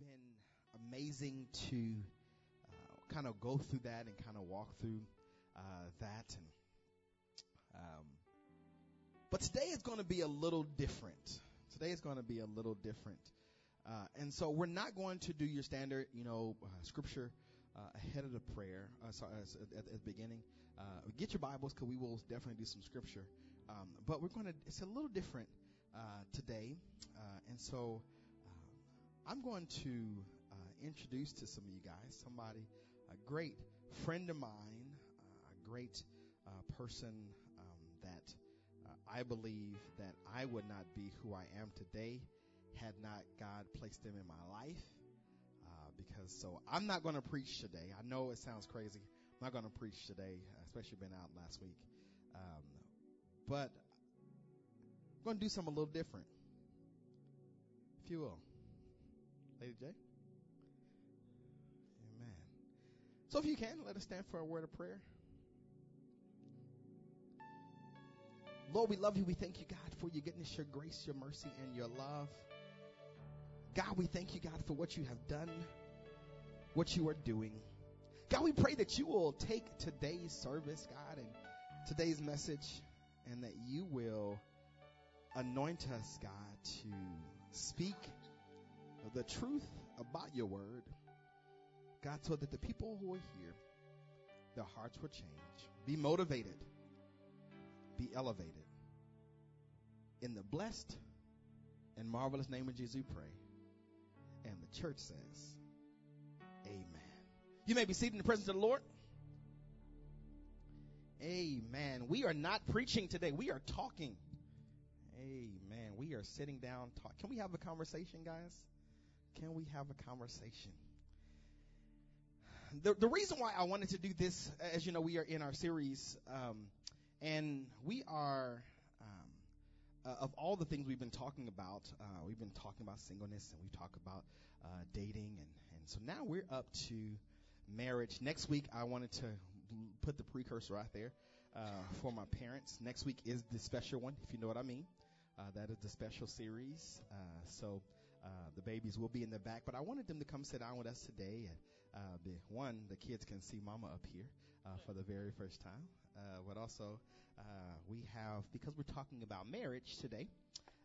been amazing to uh, kind of go through that and kind of walk through uh, that and um, but today is going to be a little different. Today is going to be a little different. Uh, and so we're not going to do your standard you know uh, scripture uh, ahead of the prayer uh, sorry, at, at, the beginning. Get your bibles because we will definitely do some scripture. Um, but we're going to it's a little different today. And so I'm going to uh, introduce to some of you guys somebody, a great friend of mine, uh, a great uh, person um, that uh, I believe that I would not be who I am today had not God placed them in my life. Uh, because so I'm not going to preach today. I know it sounds crazy. I'm not going to preach today, especially been out last week. Um, but I'm going to do something a little different, if you will. Lady J? Amen. So if you can, let us stand for a word of prayer. Lord, we love you. We thank you, God, for your goodness, your grace, your mercy, and your love. God, we thank you, God, for what you have done, what you are doing. God, we pray that you will take today's service, God, and today's message, and that you will anoint us, God, to speak the truth about your word, God, so that the people who are here, their hearts will change, be motivated, be elevated. In the blessed and marvelous name of Jesus, we pray. And the church says, Amen. You may be seated in the presence of the Lord. Amen. We are not preaching today. We are talking. Amen. We are sitting down talk. Can we have a conversation, guys? Can we have a conversation? The, the reason why I wanted to do this, as you know, we are in our series, um, and we are, um, uh, of all the things we've been talking about, uh, we've been talking about singleness and we talk about uh, dating, and, and so now we're up to marriage. Next week, I wanted to put the precursor right there uh, for my parents. Next week is the special one, if you know what I mean. Uh, that is the special series. Uh, so uh, the babies will be in the back, but I wanted them to come sit down with us today. And uh, the, one, the kids can see Mama up here uh, for the very first time. Uh, but also, uh, we have because we're talking about marriage today.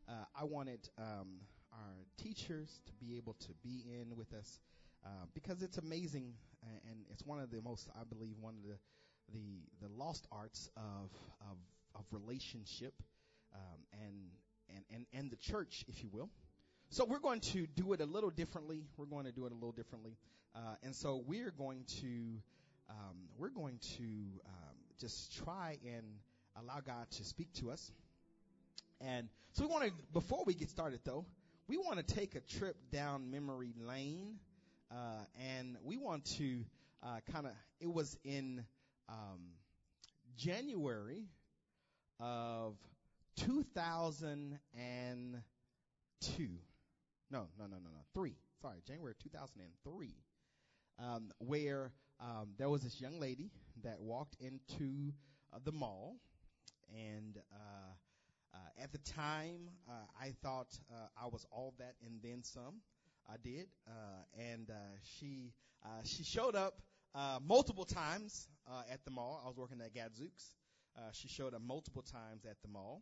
Uh, I wanted um, our teachers to be able to be in with us uh, because it's amazing and it's one of the most, I believe, one of the the the lost arts of of, of relationship um, and and and and the church, if you will. So we're going to do it a little differently. We're going to do it a little differently, uh, and so we're going to um, we're going to um, just try and allow God to speak to us. And so we want to before we get started though, we want to take a trip down memory lane, uh, and we want to uh, kind of. It was in um, January of 2002. No, no, no, no, no. Three. Sorry, January 2003. Um, where um, there was this young lady that walked into uh, the mall, and uh, uh, at the time, uh, I thought uh, I was all that and then some. I did, uh, and she she showed up multiple times at the mall. I was working at Gadzooks. she showed up multiple times at the mall,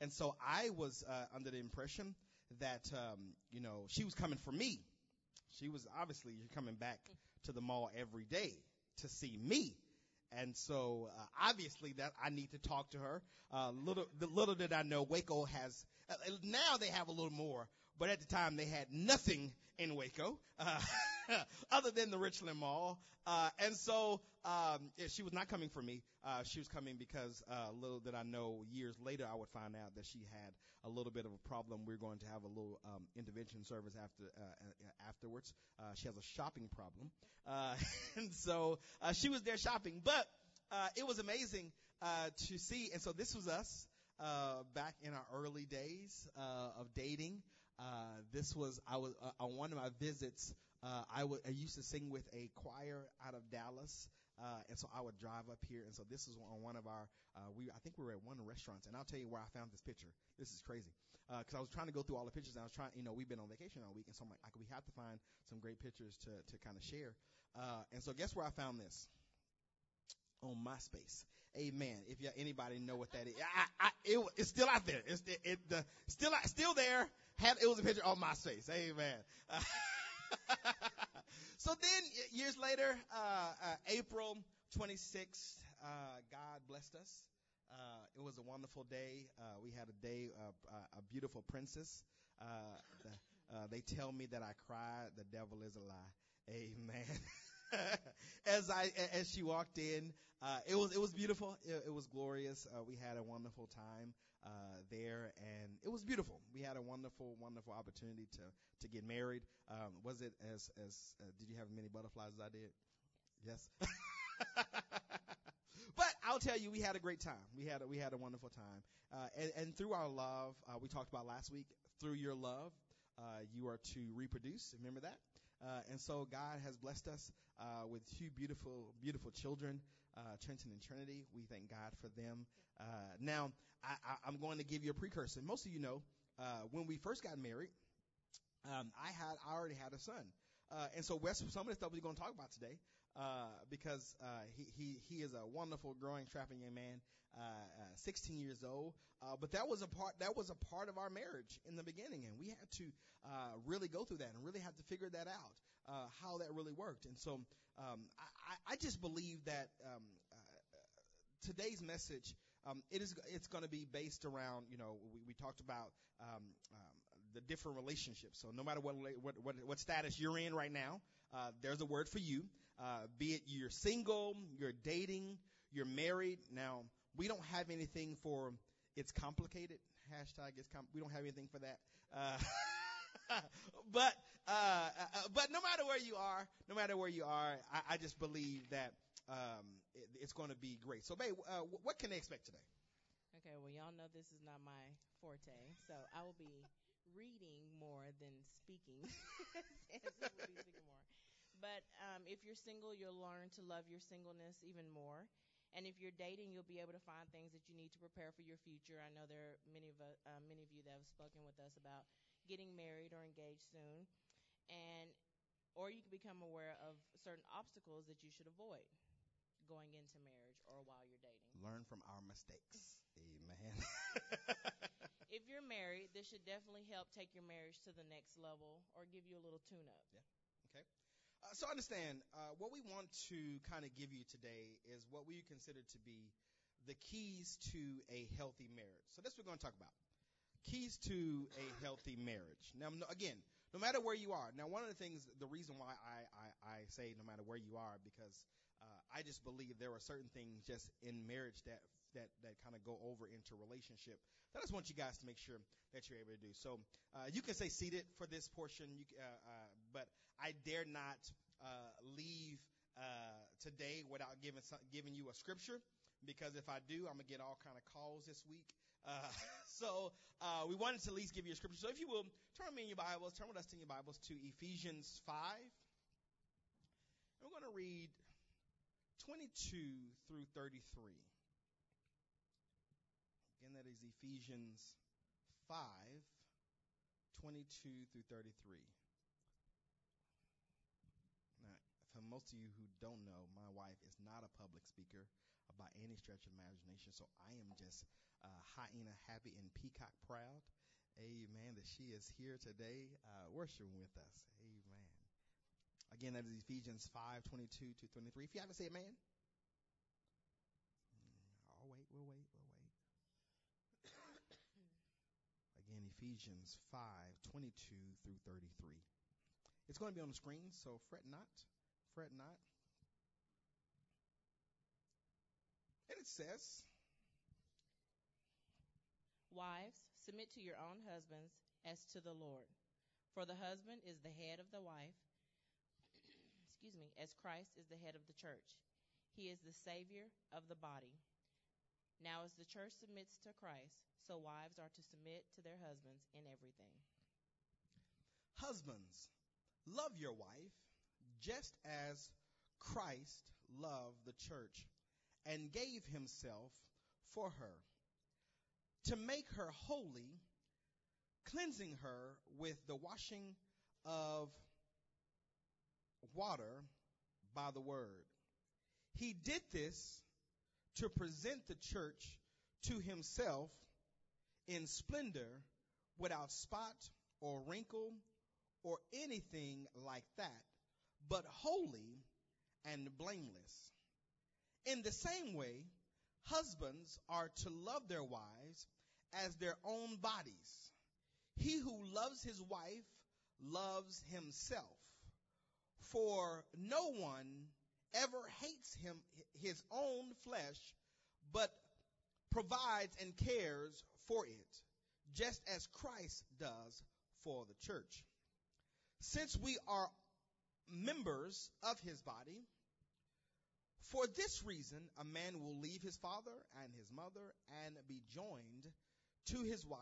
and so I was under the impression that um, you know she was coming for me. She was obviously coming back to the mall every day to see me. And so, uh, obviously that I need to talk to her. Uh, little, the little did I know Waco has, uh, now they have a little more, but at the time they had nothing in Waco, uh, other than the Richland Mall. Uh, and so, um, she was not coming for me. Uh, she was coming because, little did I know years later I would find out that she had a little bit of a problem. We we're going to have a little, um, intervention service after, afterwards. she has a shopping problem. and so, she was there shopping, but uh, it was amazing uh, to see. And so this was us uh, back in our early days uh, of dating. Uh, this was I was uh, on one of my visits. I, w- I used to sing with a choir out of Dallas Uh, and so I would drive up here. And so this is on one of our, uh, we, I think we were at one of the restaurants and I'll tell you where I found this picture. This is crazy. Uh, cause I was trying to go through all the pictures and I was trying, you know, we've been on vacation all week. And so I'm like, we have to find some great pictures to, to kind of share. Uh, and so guess where I found this? On MySpace. Amen. If you, anybody know what that is, I, I, it, it's still out there. It's it, it the, still still there. Had it was a picture on MySpace. Amen. so then years later, uh, uh, April 26th, uh, God blessed us. Uh, it was a wonderful day. Uh, we had a day of a beautiful princess. The, they tell me that I cried. The devil is a lie. Amen. as I as she walked in, uh, it was it was beautiful. It, it was glorious. Uh, we had a wonderful time uh, there, and it was beautiful. We had a wonderful wonderful opportunity to to get married. Um, was it as as uh, did you have as many butterflies as I did? Yes. but I'll tell you, we had a great time. We had a, we had a wonderful time, uh, and, and through our love, uh, we talked about last week. Through your love, you are to reproduce. Remember that. Uh, and so God has blessed us uh, with two beautiful, beautiful children, uh, Trenton and Trinity. We thank God for them. Uh, now, I, am going to give you a precursor. Most of you know uh, when we first got married, um, I had I already had a son, uh, and so Wes, some of the stuff we're going to talk about today. because he, he he is a wonderful, growing, strapping young man, 16 years old. but that was a part that was a part of our marriage in the beginning, and we had to really go through that and really have to figure that out uh, how that really worked. And so um, I, I, just believe that um, uh, today's message um, it is it's going to be based around you know we, we talked about um, um, the different relationships. So no matter what what what, what status you're in right now, uh, there's a word for you. Uh, be it you're single, you're dating, you're married. Now we don't have anything for it's complicated. Hashtag it's com- we don't have anything for that. Uh, but uh, uh, but no matter where you are, no matter where you are, I, I just believe that um, it, it's going to be great. So, babe, uh, what can they expect today? Okay, well, y'all know this is not my forte, so I will be reading more than speaking. speaking more. But um, if you're single, you'll learn to love your singleness even more. And if you're dating, you'll be able to find things that you need to prepare for your future. I know there are many of uh, uh many of you that have spoken with us about getting married or engaged soon, and or you can become aware of certain obstacles that you should avoid going into marriage or while you're dating. Learn from our mistakes. Amen. if you're married, this should definitely help take your marriage to the next level or give you a little tune up. Yeah. Okay. Uh, so understand, uh, what we want to kind of give you today is what we consider to be the keys to a healthy marriage. So that's what we're going to talk about keys to a healthy marriage. Now, again, no matter where you are. Now, one of the things, the reason why I, I, I say no matter where you are, because uh, I just believe there are certain things just in marriage that that that kind of go over into relationship. That I just want you guys to make sure that you're able to do. So uh, you can stay seated for this portion, you, uh, uh, but I dare not uh, leave uh, today without giving some, giving you a scripture because if I do, I'm gonna get all kind of calls this week. Uh, so uh, we wanted to at least give you a scripture. So if you will, turn me in your Bibles, turn with us in your Bibles to Ephesians 5. And we're going to read 22 through 33. Again, that is Ephesians 5, 22 through 33. Now, for most of you who don't know, my wife is not a public speaker by any stretch of imagination, so I am just uh, hyena happy and peacock proud. Amen. That she is here today, uh, worshiping with us. Amen. Again, that is Ephesians 5, 22 to 23. If you haven't said amen, mm, I'll wait, we'll wait, we'll wait. Again, Ephesians 5, 22 through 33. It's going to be on the screen, so fret not, fret not. And it says, Wives, submit to your own husbands as to the Lord. For the husband is the head of the wife, excuse me, as Christ is the head of the church. He is the Savior of the body. Now, as the church submits to Christ, so wives are to submit to their husbands in everything. Husbands, love your wife just as Christ loved the church and gave himself for her to make her holy, cleansing her with the washing of water by the word. He did this to present the church to himself in splendor without spot or wrinkle or anything like that, but holy and blameless. In the same way, husbands are to love their wives as their own bodies. He who loves his wife loves himself. For no one ever hates him, his own flesh, but provides and cares for it, just as Christ does for the church. Since we are members of his body, for this reason, a man will leave his father and his mother and be joined to his wife,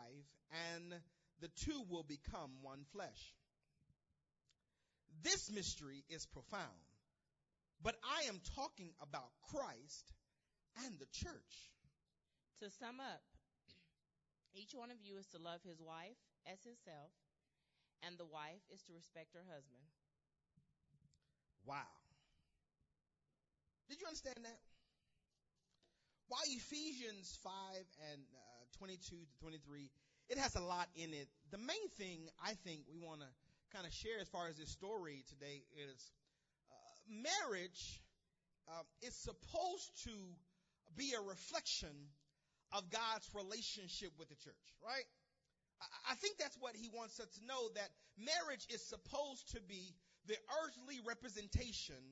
and the two will become one flesh. This mystery is profound, but I am talking about Christ and the church. To sum up, each one of you is to love his wife as himself, and the wife is to respect her husband. Wow. Did you understand that? While Ephesians 5 and uh, 22 to 23, it has a lot in it. The main thing I think we want to kind of share as far as this story today is marriage uh, is supposed to be a reflection of God's relationship with the church, right? I, think that's what he wants us to know that marriage is supposed to be the earthly representation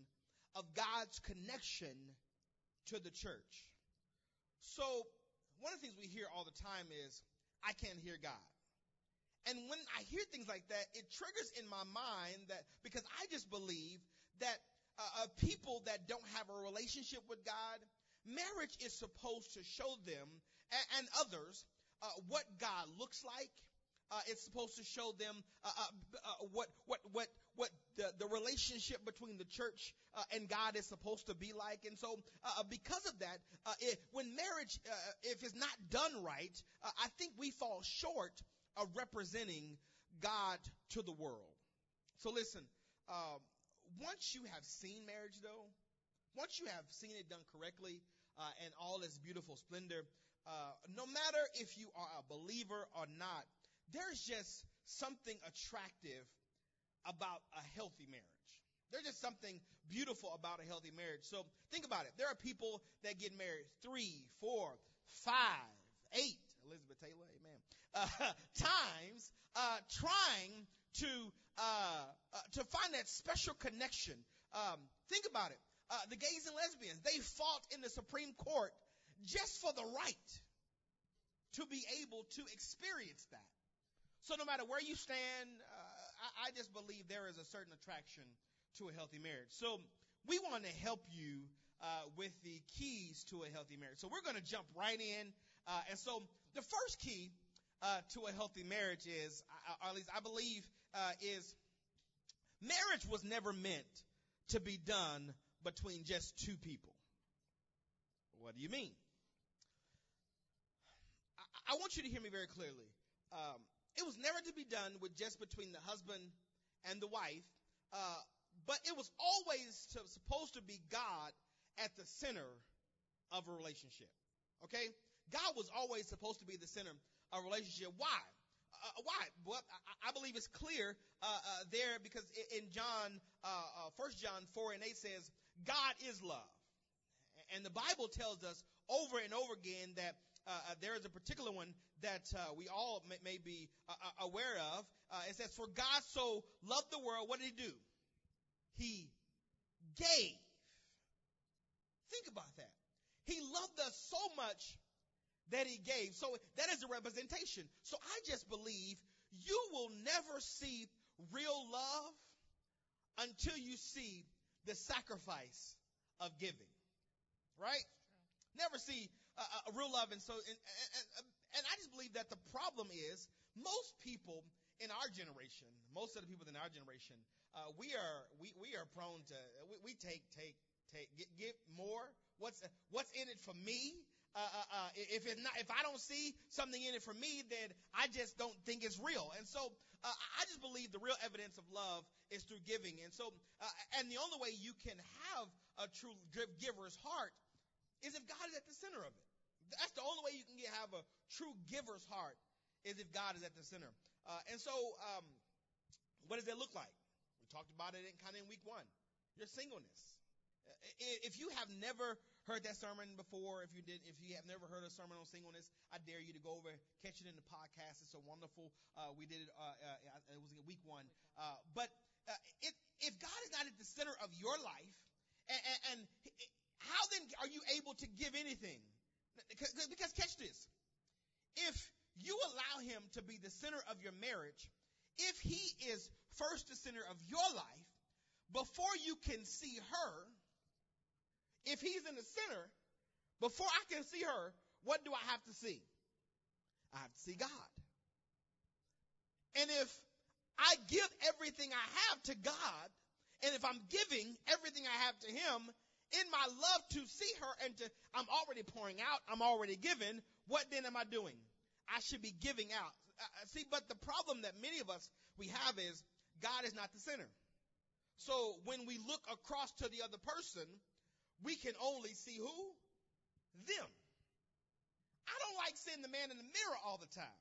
of God's connection to the church. So, one of the things we hear all the time is, I can't hear God. And when I hear things like that, it triggers in my mind that because I just believe that uh, uh, people that don't have a relationship with God, marriage is supposed to show them and, and others uh, what God looks like. Uh, it's supposed to show them uh, uh, what what what what the, the relationship between the church and God is supposed to be like. And so, because of that, if, when marriage, if it's not done right, I think we fall short of representing God to the world. So listen, uh, once you have seen marriage though, once you have seen it done correctly, uh, and all its beautiful splendor, uh, no matter if you are a believer or not, there's just something attractive about a healthy marriage. There's just something beautiful about a healthy marriage. So think about it. There are people that get married three, four, five, eight, Elizabeth Taylor, amen, uh, times uh, trying to uh, uh, to find that special connection. Um, think about it. Uh, the gays and lesbians they fought in the Supreme Court just for the right to be able to experience that. So no matter where you stand, uh, I, I just believe there is a certain attraction to a healthy marriage. So we want to help you uh, with the keys to a healthy marriage. So we're going to jump right in. Uh, and so the first key uh, to a healthy marriage is, or at least I believe, uh, is marriage was never meant to be done between just two people. What do you mean? I, I want you to hear me very clearly. Um, it was never to be done with just between the husband and the wife, uh, but it was always to, supposed to be God at the center of a relationship. Okay? God was always supposed to be the center of a relationship. Why? Uh, why? Well, I, I, believe it's clear uh, uh, there because in John, uh, uh, First John four and eight says, "God is love," and the Bible tells us over and over again that uh, there is a particular one that we all may, may be aware of. it says, "For God so loved the world, what did He do? He gave." Think about that. He loved us so much that he gave. So that is a representation. So I just believe you will never see real love until you see the sacrifice of giving. Right? Never see a, real love. And so, and, and, and I just believe that the problem is most people in our generation, most of the people in our generation, uh, we are we, we are prone to we, we take take take get more. What's what's in it for me? Uh, uh, uh, if it's not, if I don't see something in it for me, then I just don't think it's real. And so, uh, I just believe the real evidence of love is through giving. And so, uh, and the only way you can have a true giver's heart is if God is at the center of it. That's the only way you can get, have a true giver's heart is if God is at the center. And so, um, what does that look like? We talked about it in kind of in week one. Your singleness. If you have never heard that sermon before, if you did, if you have never heard a sermon on singleness, I dare you to go over, catch it in the podcast. It's so wonderful. Uh, we did it. Uh, uh, it was in week one. Uh, but uh, it, if God is not at the center of your life, and, and, and how then are you able to give anything? Because, because catch this: if you allow Him to be the center of your marriage, if He is first the center of your life, before you can see her if he's in the center, before I can see her, what do I have to see? I have to see God. And if I give everything I have to God, and if I'm giving everything I have to him, in my love to see her and to, I'm already pouring out, I'm already giving, what then am I doing? I should be giving out. Uh, uh see, but the problem that many of us we have is God is not the center. So when we look across to the other person, we can only see who? Them. I don't like seeing the man in the mirror all the time.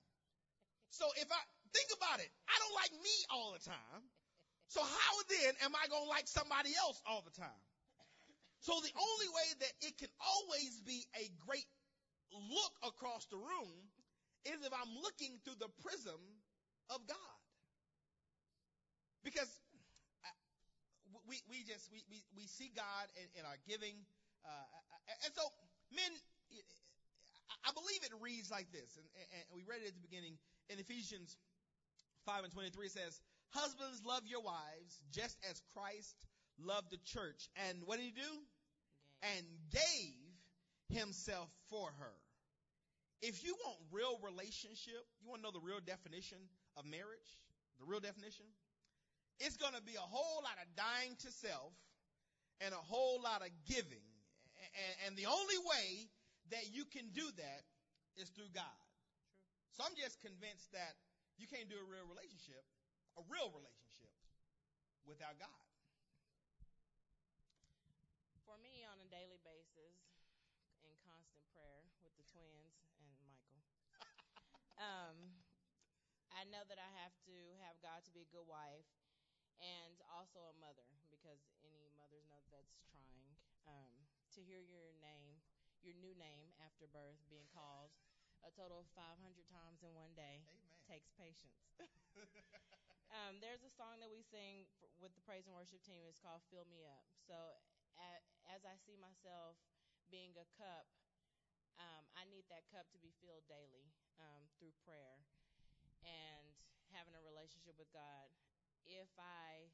So if I think about it, I don't like me all the time. So how then am I going to like somebody else all the time? So the only way that it can always be a great look across the room is if I'm looking through the prism of God. Because we, we just, we, we, we see God in, in our giving. Uh, and so, men, I believe it reads like this, and, and we read it at the beginning in Ephesians 5 and 23 it says, Husbands, love your wives just as Christ loved the church. And what did he do? Gave. And gave himself for her. If you want real relationship, you want to know the real definition of marriage, the real definition? It's going to be a whole lot of dying to self and a whole lot of giving. And, and the only way that you can do that is through God. True. So I'm just convinced that you can't do a real relationship, a real relationship, without God. For me, on a daily basis, in constant prayer with the twins and Michael, um, I know that I have to have God to be a good wife and also a mother because any mothers know that's trying um, to hear your name, your new name after birth being called a total of 500 times in one day Amen. takes patience. um, there's a song that we sing for, with the praise and worship team. It's called "Fill Me Up." So at, as I see myself being a cup, um, I need that cup to be filled daily um, through prayer and having a relationship with God if I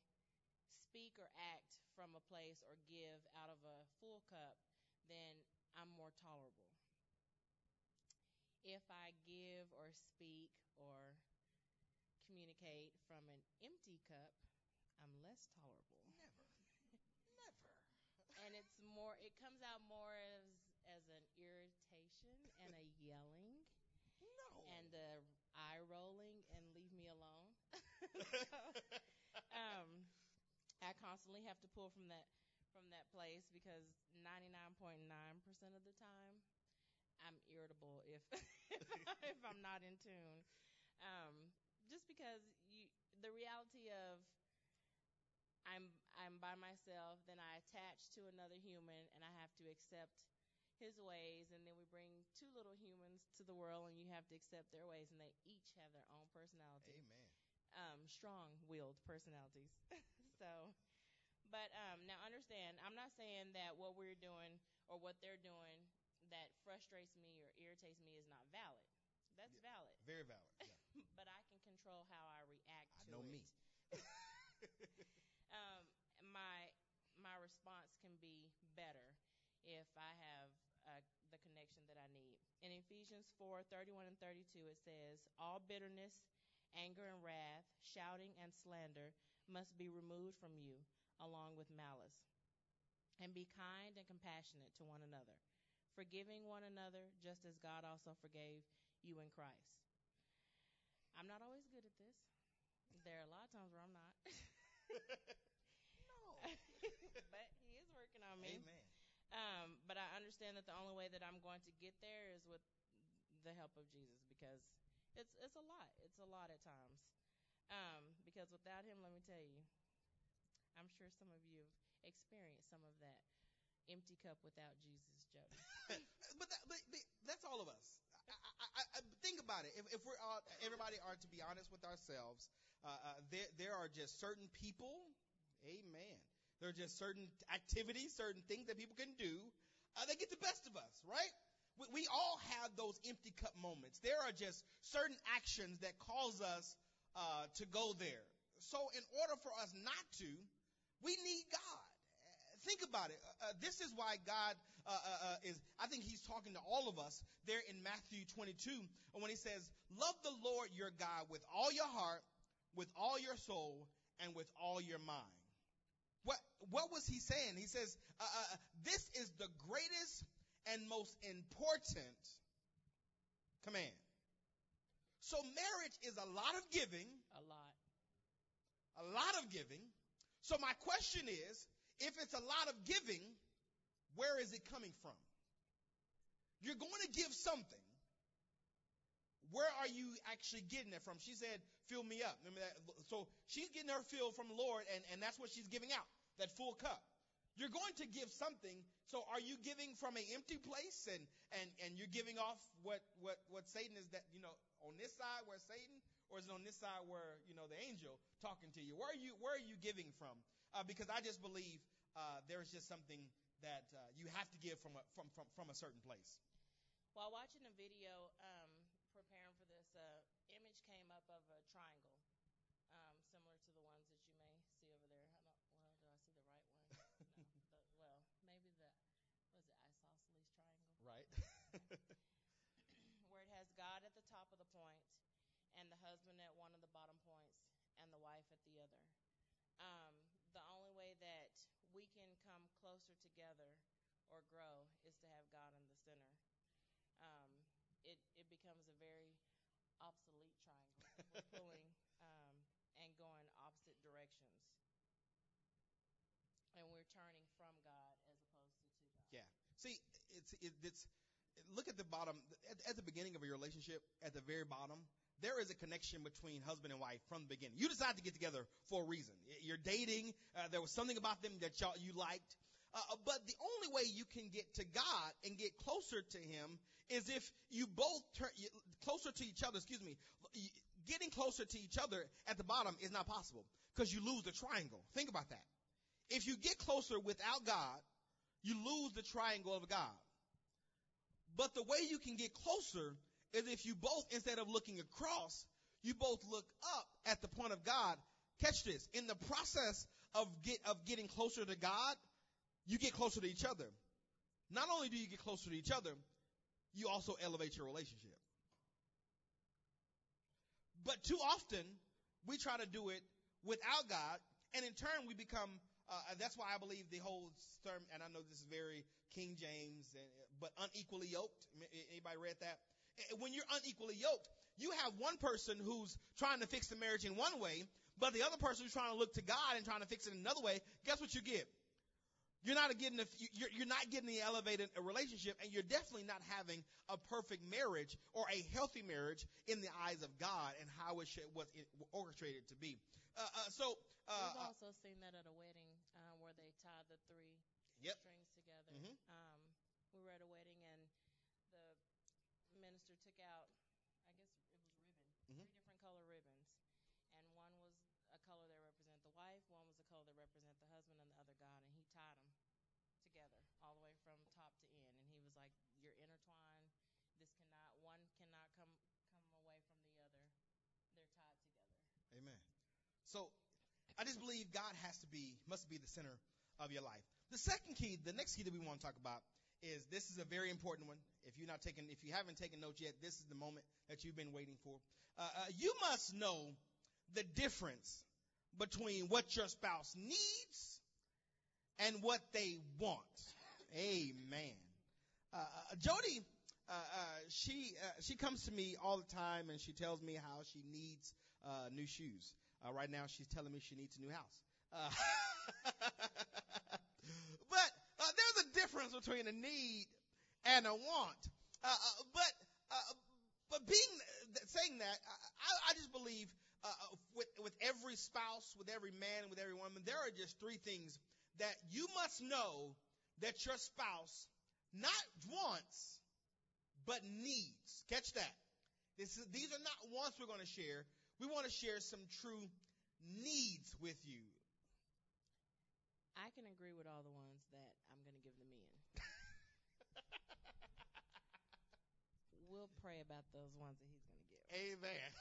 speak or act from a place or give out of a full cup, then I'm more tolerable. If I give or speak or communicate from an empty cup, I'm less tolerable. Never. Never. and it's more it comes out more as as an irritation and a yelling. No. And a eye rolling and leave me alone. um, I constantly have to pull from that from that place because 99.9% of the time I'm irritable if if I'm not in tune. Um, just because you the reality of I'm I'm by myself, then I attach to another human and I have to accept his ways and then we bring two little humans to the world and you have to accept their ways and they each have their own personality. Amen um, strong-willed personalities. so, but um, now understand, I'm not saying that what we're doing or what they're doing that frustrates me or irritates me is not valid. That's yeah, valid. Very valid. Yeah. but I can control how I react I to know it. me. um, my my response can be better if I have uh, the connection that I need. In Ephesians 4, 31 and 32, it says, All bitterness Anger and wrath, shouting and slander must be removed from you, along with malice. And be kind and compassionate to one another, forgiving one another just as God also forgave you in Christ. I'm not always good at this. There are a lot of times where I'm not. no. but he is working on me. Amen. Um, but I understand that the only way that I'm going to get there is with the help of Jesus because it's it's a lot. It's a lot at times. Um, because without him, let me tell you, I'm sure some of you have experienced some of that empty cup without Jesus, Jody. but, that, but, but that's all of us. I, I, I, think about it. If, if we're all, everybody are to be honest with ourselves, uh, uh, there there are just certain people. Amen. There are just certain activities, certain things that people can do uh, that get the best of us, right? We, all have those empty cup moments. There are just certain actions that cause us uh, to go there. So, in order for us not to, we need God. Think about it. Uh, uh this is why God uh, uh, is, I think He's talking to all of us there in Matthew 22 when He says, Love the Lord your God with all your heart, with all your soul, and with all your mind. What, what was he saying? He says, uh, uh, this is the greatest and most important command. So marriage is a lot of giving. A lot. A lot of giving. So my question is, if it's a lot of giving, where is it coming from? You're going to give something. Where are you actually getting it from? She said, fill me up. Remember that? So she's getting her fill from the Lord, and, and that's what she's giving out, that full cup. You're going to give something. So are you giving from an empty place and, and, and you're giving off what, what, what Satan is that, you know, on this side where Satan, or is it on this side where, you know, the angel talking to you? Where are you, where are you giving from? Uh, because I just believe, uh, there's just something that, uh, you have to give from a, from, from, from a certain place. While watching a video, um, preparing for this, uh, image came up of a triangle, um, similar to the ones that you may see over there. I don't, well, do I see the right one? no, the, well, maybe the was it isosceles triangle? Right. Where it has God at the top of the point, and the husband at one of the bottom points, and the wife at the other. Um, the only way that we can come closer together or grow is to have God in the center. Um, it it becomes a very obsolete triangle. We're pulling um, and going opposite directions, and we're turning from God as opposed to to God. Yeah. See, it's it, it's look at the bottom at, at the beginning of your relationship. At the very bottom, there is a connection between husband and wife from the beginning. You decide to get together for a reason. You're dating. Uh, there was something about them that y'all you liked. Uh, uh, but the only way you can get to God and get closer to Him is if you both turn closer to each other. Excuse me. Getting closer to each other at the bottom is not possible because you lose the triangle. Think about that. If you get closer without God, you lose the triangle of God. But the way you can get closer is if you both, instead of looking across, you both look up at the point of God. Catch this. In the process of get, of getting closer to God, you get closer to each other. Not only do you get closer to each other, you also elevate your relationship. But too often, we try to do it without God, and in turn, we become. Uh, that's why I believe the whole term, and I know this is very King James, but unequally yoked. Anybody read that? When you're unequally yoked, you have one person who's trying to fix the marriage in one way, but the other person who's trying to look to God and trying to fix it another way. Guess what you get? You're not getting a, you're, you're not getting the elevated relationship, and you're definitely not having a perfect marriage or a healthy marriage in the eyes of God and how it should, was orchestrated to be. Uh, uh, so uh, we've uh, also seen that at a wedding uh, where they tie the three yep. strings together. Mm-hmm. Um, we were at a wedding and the minister took out, I guess it was ribbon, mm-hmm. three different color ribbons, and one was a color that represent the wife, one was a color that represent the husband, and the other God, and he tied them together all the way from top to end. And he was like, "You're intertwined. This cannot one cannot come come away from the other. They're tied together." Amen. So, I just believe God has to be must be the center of your life. The second key, the next key that we want to talk about is this is a very important one. If you're not taking, if you haven't taken notes yet, this is the moment that you've been waiting for. Uh, uh, you must know the difference between what your spouse needs and what they want. Amen. Uh, uh, Jody, uh, uh, she she comes to me all the time and she tells me how she needs new shoes. Uh, right now, she's telling me she needs a new house. Uh, but uh, there's a difference between a need and a want. Uh, uh, but uh, but being saying that, I, I just believe uh, with with every spouse, with every man, with every woman, there are just three things that you must know that your spouse not wants but needs. Catch that. This is, these are not wants we're going to share. We want to share some true needs with you. I can agree with all the ones that I'm going to give the men. we'll pray about those ones that he's going to give. Amen.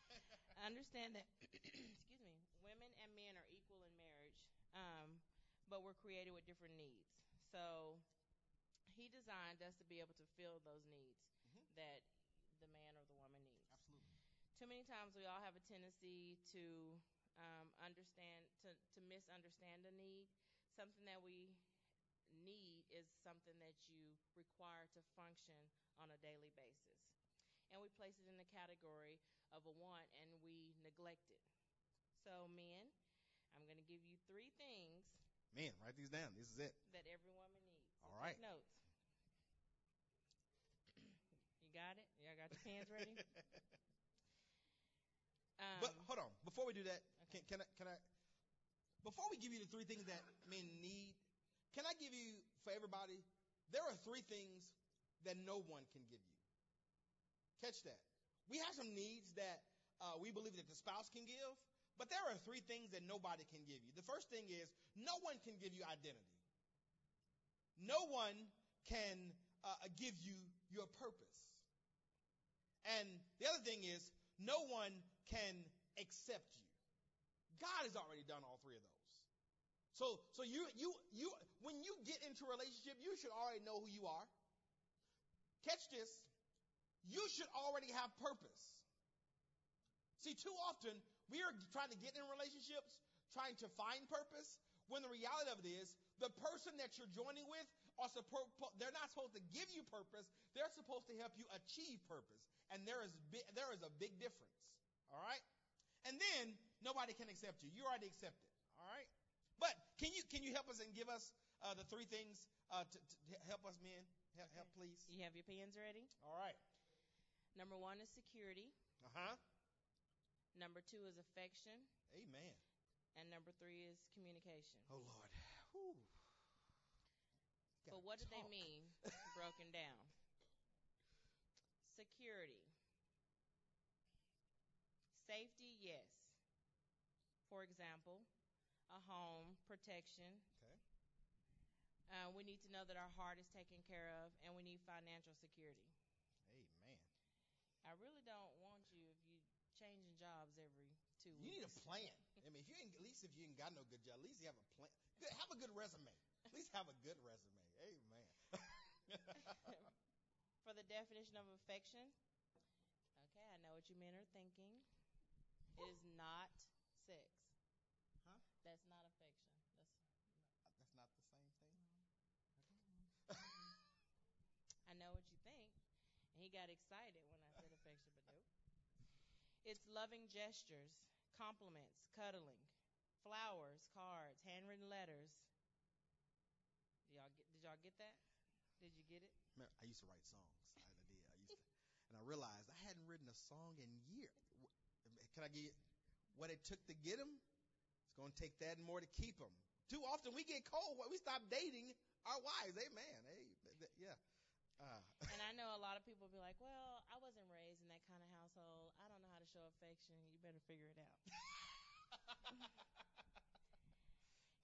I understand that, excuse me, women and men are equal in marriage, um, but we're created with different needs. So he designed us to be able to fill those needs Mhm. that the man or the woman needs. Absolutely. Too many times we all have a tendency to um, understand, to, to misunderstand a need. Something that we need is something that you require to function on a daily basis. And we place it in the category of a want and we neglect it. So, men, I'm going to give you three things Men, write these down. This is it. that every woman needs. So All right. Take notes. you got it? Y'all got your pens ready? Um, But hold on, before we do that, Okay. can, can I can I before we give you the three things that men need, can I give you for everybody? There are three things that no one can give you. Catch that. We have some needs that uh, we believe that the spouse can give, but there are three things that nobody can give you. The first thing is no one can give you identity. No one can uh, give you your purpose. And the other thing is no one can accept you. God has already done all three of those. So, so you, you, you, when you get into a relationship, you should already know who you are. Catch this. You should already have purpose. See, too often we are trying to get in relationships, trying to find purpose, when the reality of it is the person that you're joining with are supposed, they're not supposed to give you purpose. They're supposed to help you achieve purpose. And there is, there is a big difference. All right? And then nobody can accept you. You're already accepted. All right? But can you can you help us and give us uh, the three things uh, to, to help us, men? Help, help, please. you have your pens ready? All right. Number one is security. Uh huh. Number two is affection. Amen. And number three is communication. Oh Lord. Whew. But what do they mean broken down? Security. Safety, yes. For example, a home, protection. Okay. Uh, we need to know that our heart is taken care of, and we need financial security. Amen. I really don't want you if you changing jobs every two You need a plan. I mean, if you ain't, at least if you ain't got no good job, at least you have a plan. Good, have a good resume. At least have a good resume. Amen. For the definition of affection, okay, I know what you men are thinking. It is not sex. Huh? That's not affection. That's, uh, That's not the same thing. I know what you think. And he got excited when I said affection, but nope. It's loving gestures, compliments, cuddling, flowers, cards, handwritten letters. Did y'all get, did y'all get that? Did you get it? I used to write songs. I, I did. I used to, and I realized I hadn't written a song in years. Can I get what it took to get them? It's going to take that and more to keep them. Too often we get cold. We stop dating our wives. Amen. Hey, yeah. Uh, And I know a lot of people be like, well, I wasn't raised in that kind of household. I don't know how to show affection. You better figure it out.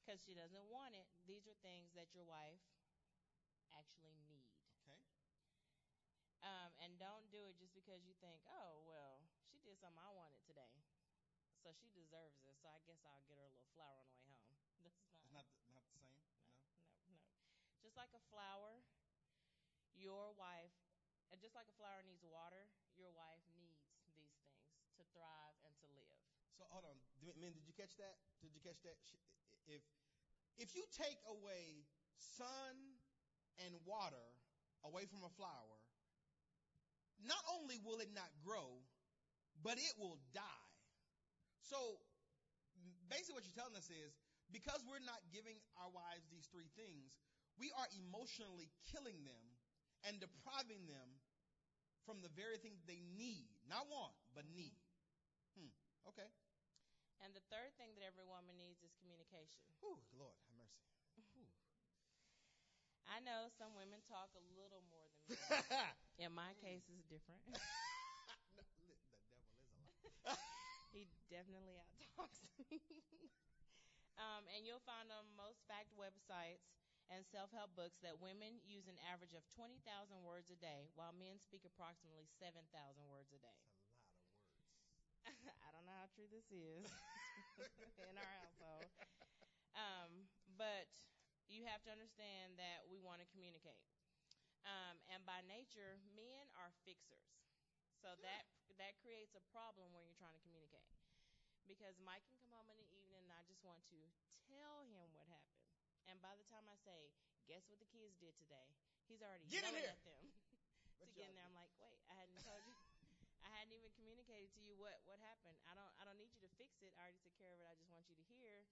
Because she doesn't want it. These are things that your wife actually need. okay. Um, and don't do it just because you think, oh, well, did something I wanted today. So she deserves this. So I guess I'll get her a little flower on the way home. That's not. It's not the, not the same. No, no, no. Just like a flower, your wife, and just like a flower needs water, your wife needs these things to thrive and to live. So hold on, men. Did you catch that? Did you catch that? If if you take away sun and water away from a flower, not only will it not grow, but it will die. So basically what you're telling us is because we're not giving our wives these three things, we are emotionally killing them and depriving them from the very thing they need, not want, but need. Hmm. Okay. And the third thing that every woman needs is communication. Ooh, Lord, have mercy. Ooh. I know some women talk a little more than me. In my case, it's different. no, the devil is a lie. He definitely outtalks me. um, and you'll find on most fact websites and self-help books that women use an average of 20,000 words a day, while men speak approximately 7,000 words a day. That's a lot of words. I don't know how true this is in our household. Um, but you have to understand that we want to communicate. Um, and by nature, men are fixers. So that that creates a problem when you're trying to communicate. Because Mike can come home in the evening and I just want to tell him what happened. And by the time I say, guess what the kids did today? He's already Get yelling at them. to get in there, I'm like, wait, I hadn't told you. I hadn't even communicated to you what what happened. I don't I don't need you to fix it. I already took care of it. I just want you to hear.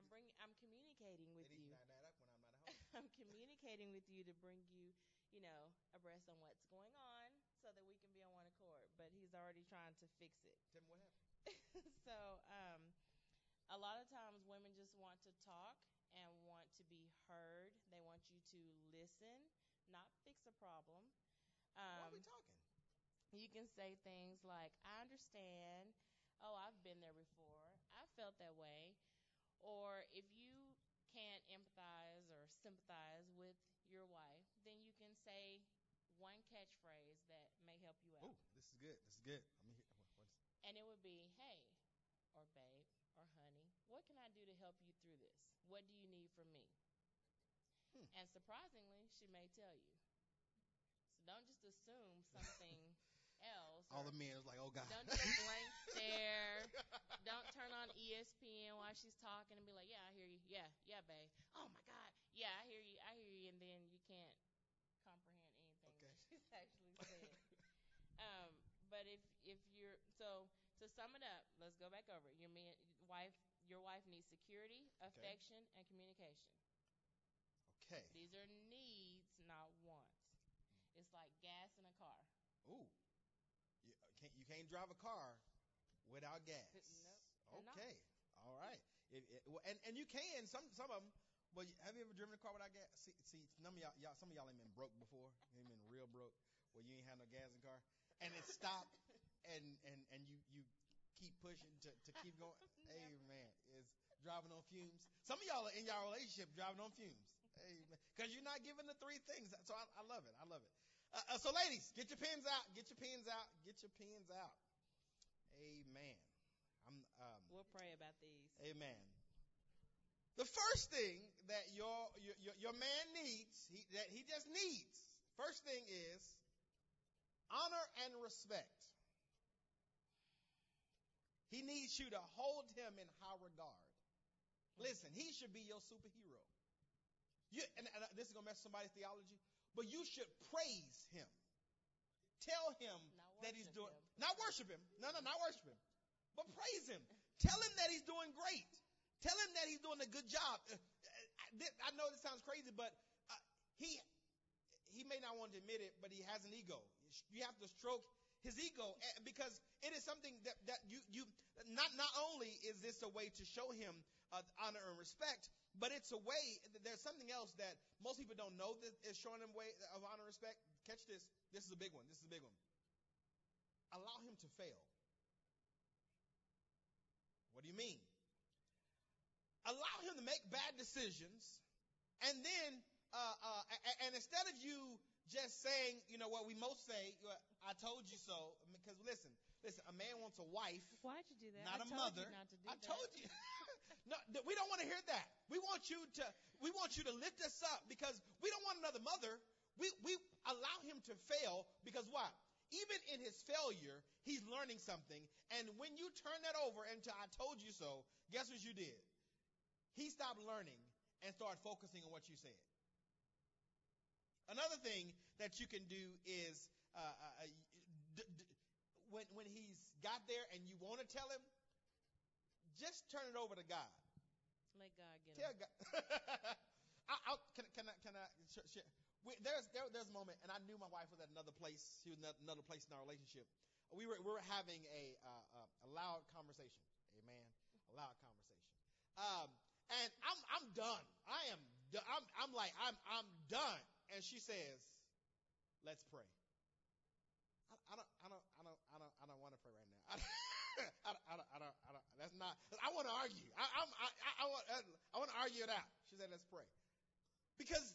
I'm bringing I'm communicating with you. to nine that up when I'm not at home. I'm communicating with you to bring you, you know, abreast on what's going on so that we can be on one accord. But he's already trying to fix it. Tell me what happened. so, um, a lot of times women just want to talk and want to be heard. They want you to listen, not fix a problem. Why are Um, we talking? you can say things like, I understand. Oh, I've been there before. I felt that way. Or if you can't empathize or sympathize with your wife, then you can say one catchphrase that may help you out. Oh, this is good. This is good. I mean, what, what's, And it would be, hey, or babe, or honey, what can I do to help you through this? What do you need from me? Hmm. And surprisingly, she may tell you. So don't just assume something else. all the men is like, oh God. don't do a blank stare. Don't turn on ESPN while she's talking and be like, yeah, I hear you. Yeah, yeah, babe. Oh my God. Yeah, I hear you. I hear you. And then you can't comprehend anything Okay. that she's actually said. um, but if if you're so to sum it up, let's go back over it. Your man, wife, your wife needs security, affection, and communication. Okay. These are needs, not wants. It's like gas in a car. Ooh. You can't, you can't drive a car without gas. Nope. Okay. All right. It, it, well, and and you can some some of them. But have you ever driven a car without gas? See, see, none of y'all, y'all, some of y'all ain't been broke before. You ain't been real broke, where you ain't had no gas in the car, and it stopped, and and and you you keep pushing to to keep going. man, is driving on fumes. Some of y'all are in y'all relationship driving on fumes. Hey because you're not giving the three things. So I, I love it. I love it. Uh, uh, so ladies, get your pens out. Get your pens out. Get your pens out. Amen. I'm um, We'll pray about these. Amen. The first thing that your your, your, your man needs, he, that he just needs, first thing is honor and respect. He needs you to hold him in high regard. Listen, he should be your superhero. You, and, and this is going to mess somebody's theology, but you should praise him. Tell him that he's doing, him. not worship him. No, no, not worship him, but praise him. Tell him that he's doing great. Tell him that he's doing a good job. Uh, I, I know this sounds crazy, but uh, he he may not want to admit it, but he has an ego. You have to stroke his ego eh, because it is something that, that you you not not only is this a way to show him uh, honor and respect, but it's a way. There's something else that most people don't know that is showing him way of honor and respect. Catch this. This is a big one. This is a big one. Allow him to fail. What do you mean? Allow him to make bad decisions, and then, uh, uh, and instead of you just saying, you know what we most say, uh, I told you so, because listen, listen, a man wants a wife, Why'd you do that? not I a told mother. You not to do I that. told you. no, we don't want to hear that. We want you to, we want you to lift us up because we don't want another mother. We, we allow him to fail because what? Even in his failure, he's learning something. And when you turn that over into I told you so, guess what you did? He stopped learning and started focusing on what you said. Another thing that you can do is uh, uh, d- d- when when he's got there and you want to tell him, just turn it over to God. Let God get Tell him. God. I, I, can, can I? Can I? We, there's there, there's a moment, and I knew my wife was at another place. She was at another place in our relationship. We were we were having a uh, uh, a loud conversation. Amen. A loud conversation. Um, and I'm I'm done. I am. do- I'm I'm like I'm I'm done. And she says, "Let's pray." I, I don't I don't I don't I don't I don't want to pray right now. I, I, don't, I, don't, I don't, that's not, I want to argue. I, I'm, I, I, want, I want to argue it out. She said, let's pray. Because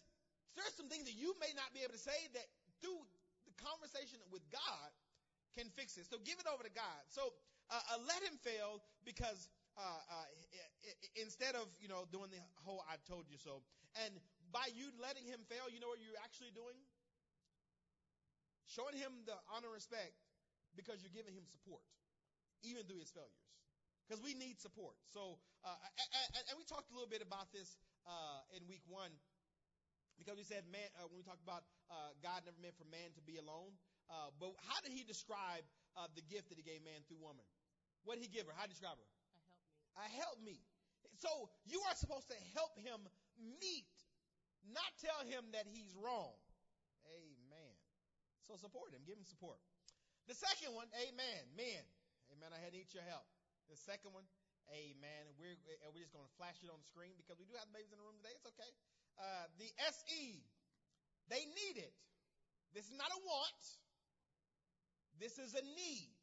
there's some things that you may not be able to say that through the conversation with God can fix it. So give it over to God. So, uh, uh, let him fail because, uh, uh, instead of, you know, doing the whole I told you so. And by you letting him fail, you know what you're actually doing? Showing him the honor and respect because you're giving him support even through his failures. Because we need support. So, uh, and, we talked a little bit about this uh, in week one, because we said man uh, when we talked about uh, God never meant for man to be alone. Uh, but how did he describe uh, the gift that he gave man through woman? What did he give her? How did he describe her? I help me. I help me. So you are supposed to help him meet, not tell him that he's wrong. Amen. So support him. Give him support. The second one, amen. Men, amen. I had to need your help. The second one, amen. And we're, and we're just going to flash it on the screen because we do have the babies in the room today. It's okay. Uh, the SE, they need it. This is not a want. This is a need.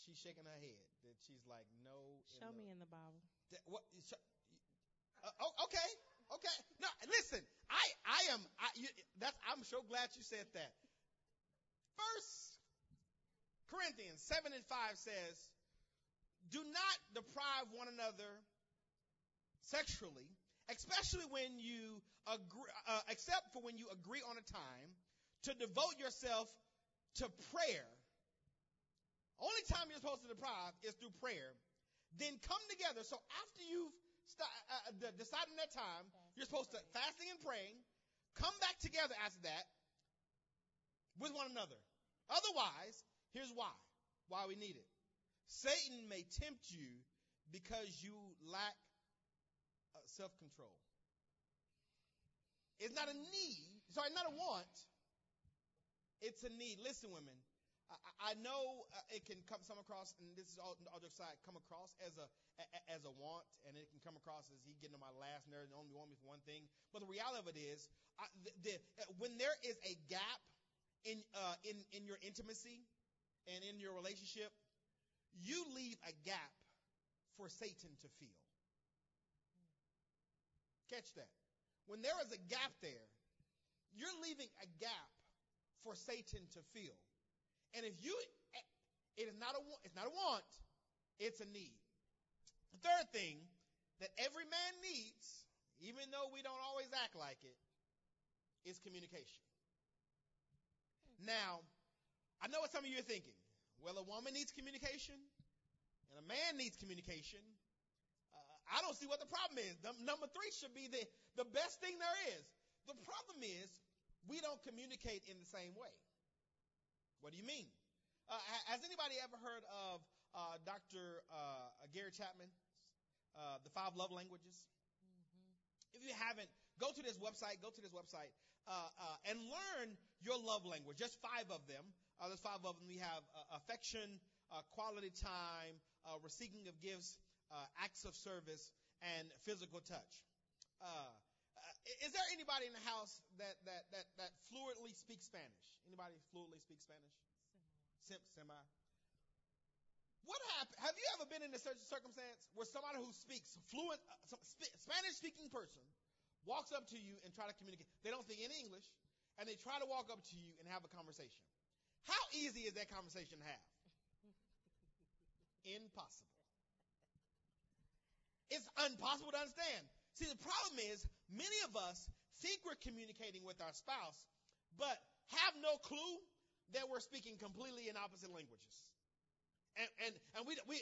She's shaking her head. That she's like, no. Show the- me in the Bible. that- what? Uh, oh, okay, okay. No, listen. I, I am. I, you, that's. I'm so glad you said that. First Corinthians seven and five says, "Do not deprive one another sexually, especially when you agree, uh, except for when you agree on a time to devote yourself to prayer. Only time you're supposed to deprive is through prayer. Then come together. So after you've st- uh, uh, decided that time, you're supposed to fasting and praying. Come back together after that with one another. Otherwise, here's why. Why we need it. Satan may tempt you because you lack uh, self-control. It's not a need. Sorry, not a want. It's a need. Listen, women. I, know uh, it can come across, and this is all other side, come across as a, a as a want, and it can come across as he getting on my last nerve and only want me for one thing. But the reality of it is, I, the, the, uh, when there is a gap in uh, in in your intimacy and in your relationship, you leave a gap for Satan to fill. Catch that. When there is a gap there, you're leaving a gap for Satan to fill. And if you, it is not a, it's not a want, it's a need. The third thing that every man needs, even though we don't always act like it, is communication. Now, I know what some of you are thinking. Well, a woman needs communication, and a man needs communication. Uh, I don't see what the problem is. Num- number three should be the, the best thing there is. The problem is we don't communicate in the same way. What do you mean? Uh, has anybody ever heard of uh, Dr. Uh, Gary Chapman, uh, the five love languages? If you haven't, go to this website. Go to this website uh, uh, and learn your love language. Just five of them. Uh, there's five of them. We have uh, affection, uh, quality time, uh, receiving of gifts, uh, acts of service, and physical touch. Is there anybody in the house that, that, that, that fluently speaks Spanish? Anybody fluently speaks Spanish? Sim, semi. What happened? Have you ever been in a circumstance where somebody who speaks fluent, uh, some sp- Spanish-speaking person walks up to you and try to communicate? They don't speak any English, and they try to walk up to you and have a conversation. How easy is that conversation to have? Impossible. It's impossible to understand. See, the problem is many of us think we're communicating with our spouse, but have no clue that we're speaking completely in opposite languages. And and and we we,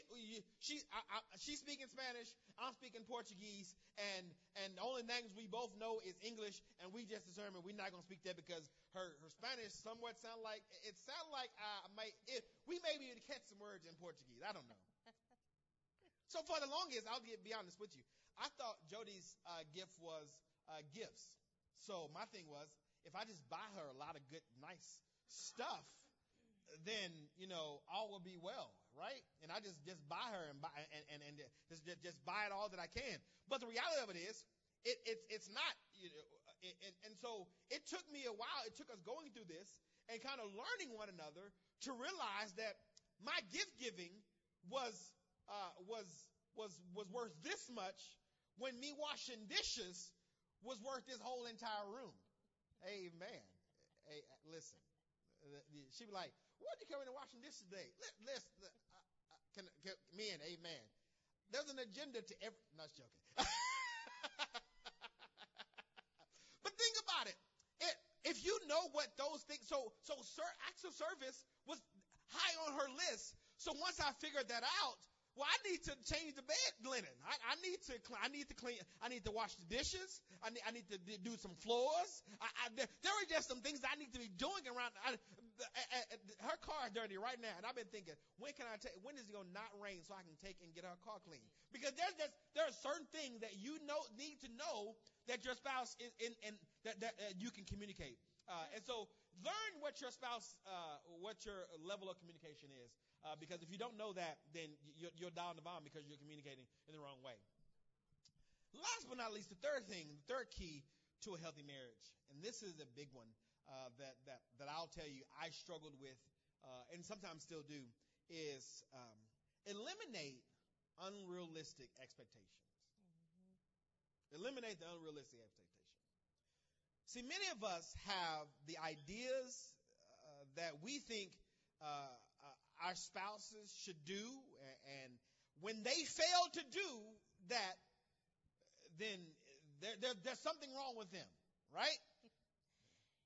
she I, I, she's speaking Spanish, I'm speaking Portuguese, and and the only language we both know is English, and we just determined we're not going to speak that because her, her Spanish somewhat sound like it sound like I might if we may be able to catch some words in Portuguese. I don't know. so for the longest, I'll get, be honest with you. I thought Jody's uh, gift was uh, gifts. So my thing was, if I just buy her a lot of good, nice stuff, then you know all will be well, right? And I just just buy her and buy and and, and just, just just buy it all that I can. But the reality of it is, it, it's it's not. You know, it, and, and so it took me a while. It took us going through this and kind of learning one another to realize that my gift giving was uh, was was was worth this much when me washing dishes was worth this whole entire room. Amen. Hey, listen, she'd be like, "What you coming to washing dishes today?" Listen, uh, uh, can, can, men, amen. There's an agenda to every. Not joking. but think about it. it. If you know what those things, so so sir, acts of service was high on her list. So once I figured that out, well, I need to change the bed linen. I, I need to, I need to clean, I need to wash the dishes. I need, I need to do some floors. I, I, there, there are just some things I need to be doing around. I, her car is dirty right now, and I've been thinking, when can I take? When is it gonna not rain so I can take and get her car clean? Because there's just there are certain things that you know need to know that your spouse is in, and that, that uh, you can communicate. Uh, and so learn what your spouse, uh, what your level of communication is. Uh, because if you don't know that, then you're, you're down the bomb because you're communicating in the wrong way. Last but not least, the third thing, the third key to a healthy marriage, and this is a big one uh, that that that I'll tell you I struggled with, uh, and sometimes still do, is um, eliminate unrealistic expectations. Mm-hmm. Eliminate the unrealistic expectations. See, many of us have the ideas uh, that we think uh, our spouses should do. And when they fail to do that, then there, there, there's something wrong with them, right?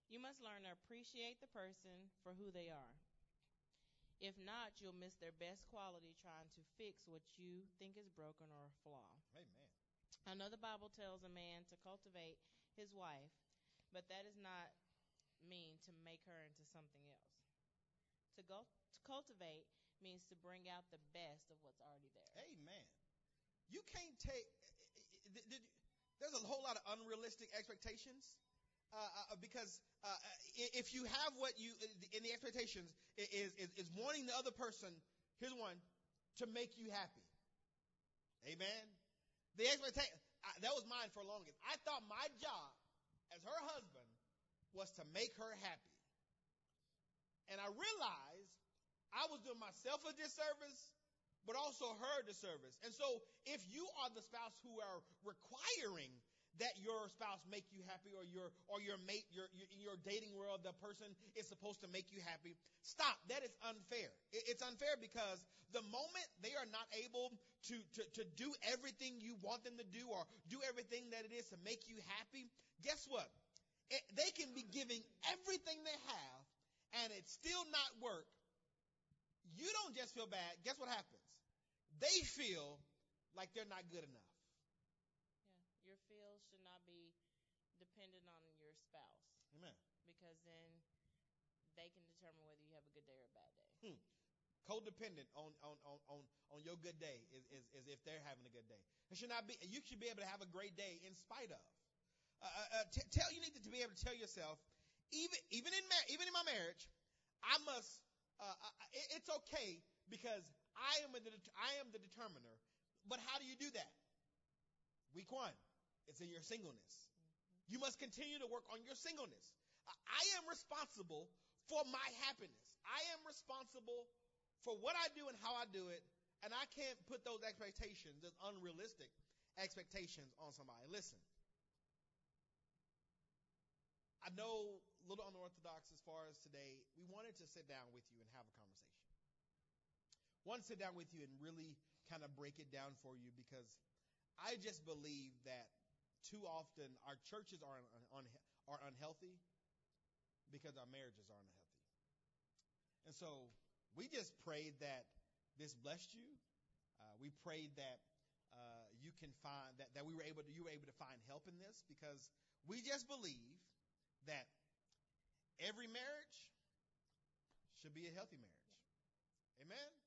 You must learn to appreciate the person for who they are. If not, you'll miss their best quality trying to fix what you think is broken or a flaw. Amen. I know the Bible tells a man to cultivate his wife, but that does not mean to make her into something else. To go to cultivate means to bring out the best of what's already there. Amen. You can't take. There's a whole lot of unrealistic expectations. Uh, uh, because uh, if you have what you in the expectations is, is, is wanting the other person, here's one, to make you happy. Amen. The expectation that was mine for longest. I thought my job as her husband was to make her happy, and I realized I was doing myself a disservice, but also her a disservice. And so if you are the spouse who are requiring that your spouse make you happy or your or your mate your, your your dating world the person is supposed to make you happy stop that is unfair it's unfair because the moment they are not able to, to to do everything you want them to do or do everything that it is to make you happy guess what it, they can be giving everything they have and it still not work you don't just feel bad. Guess what happens? They feel like they're not good enough. Yeah, your feels should not be dependent on your spouse. Amen. Because then they can determine whether you have a good day or a bad day. Hmm. Codependent on, on, on, on, on your good day is, is, is if they're having a good day. It should not be, you should be able to have a great day in spite of. Uh, uh, uh t- tell, you need to be able to tell yourself, even, even in, ma- even in my marriage, I must uh, it's okay because I am, a, I am the determiner. But how do you do that? Week one, it's in your singleness. Mm-hmm. You must continue to work on your singleness. I am responsible for my happiness. I am responsible for what I do and how I do it, and I can't put those expectations, those unrealistic expectations on somebody. Listen, I know a little unorthodox as far as today. We wanted to sit down with you and have a conversation. Want to sit down with you and really kind of break it down for you because I just believe that too often our churches are un, un, are unhealthy because our marriages are unhealthy. And so we just prayed that this blessed you. Uh, we prayed that uh, you can find that, that we were able to you were able to find help in this because we just believe that every marriage should be a healthy marriage. Amen.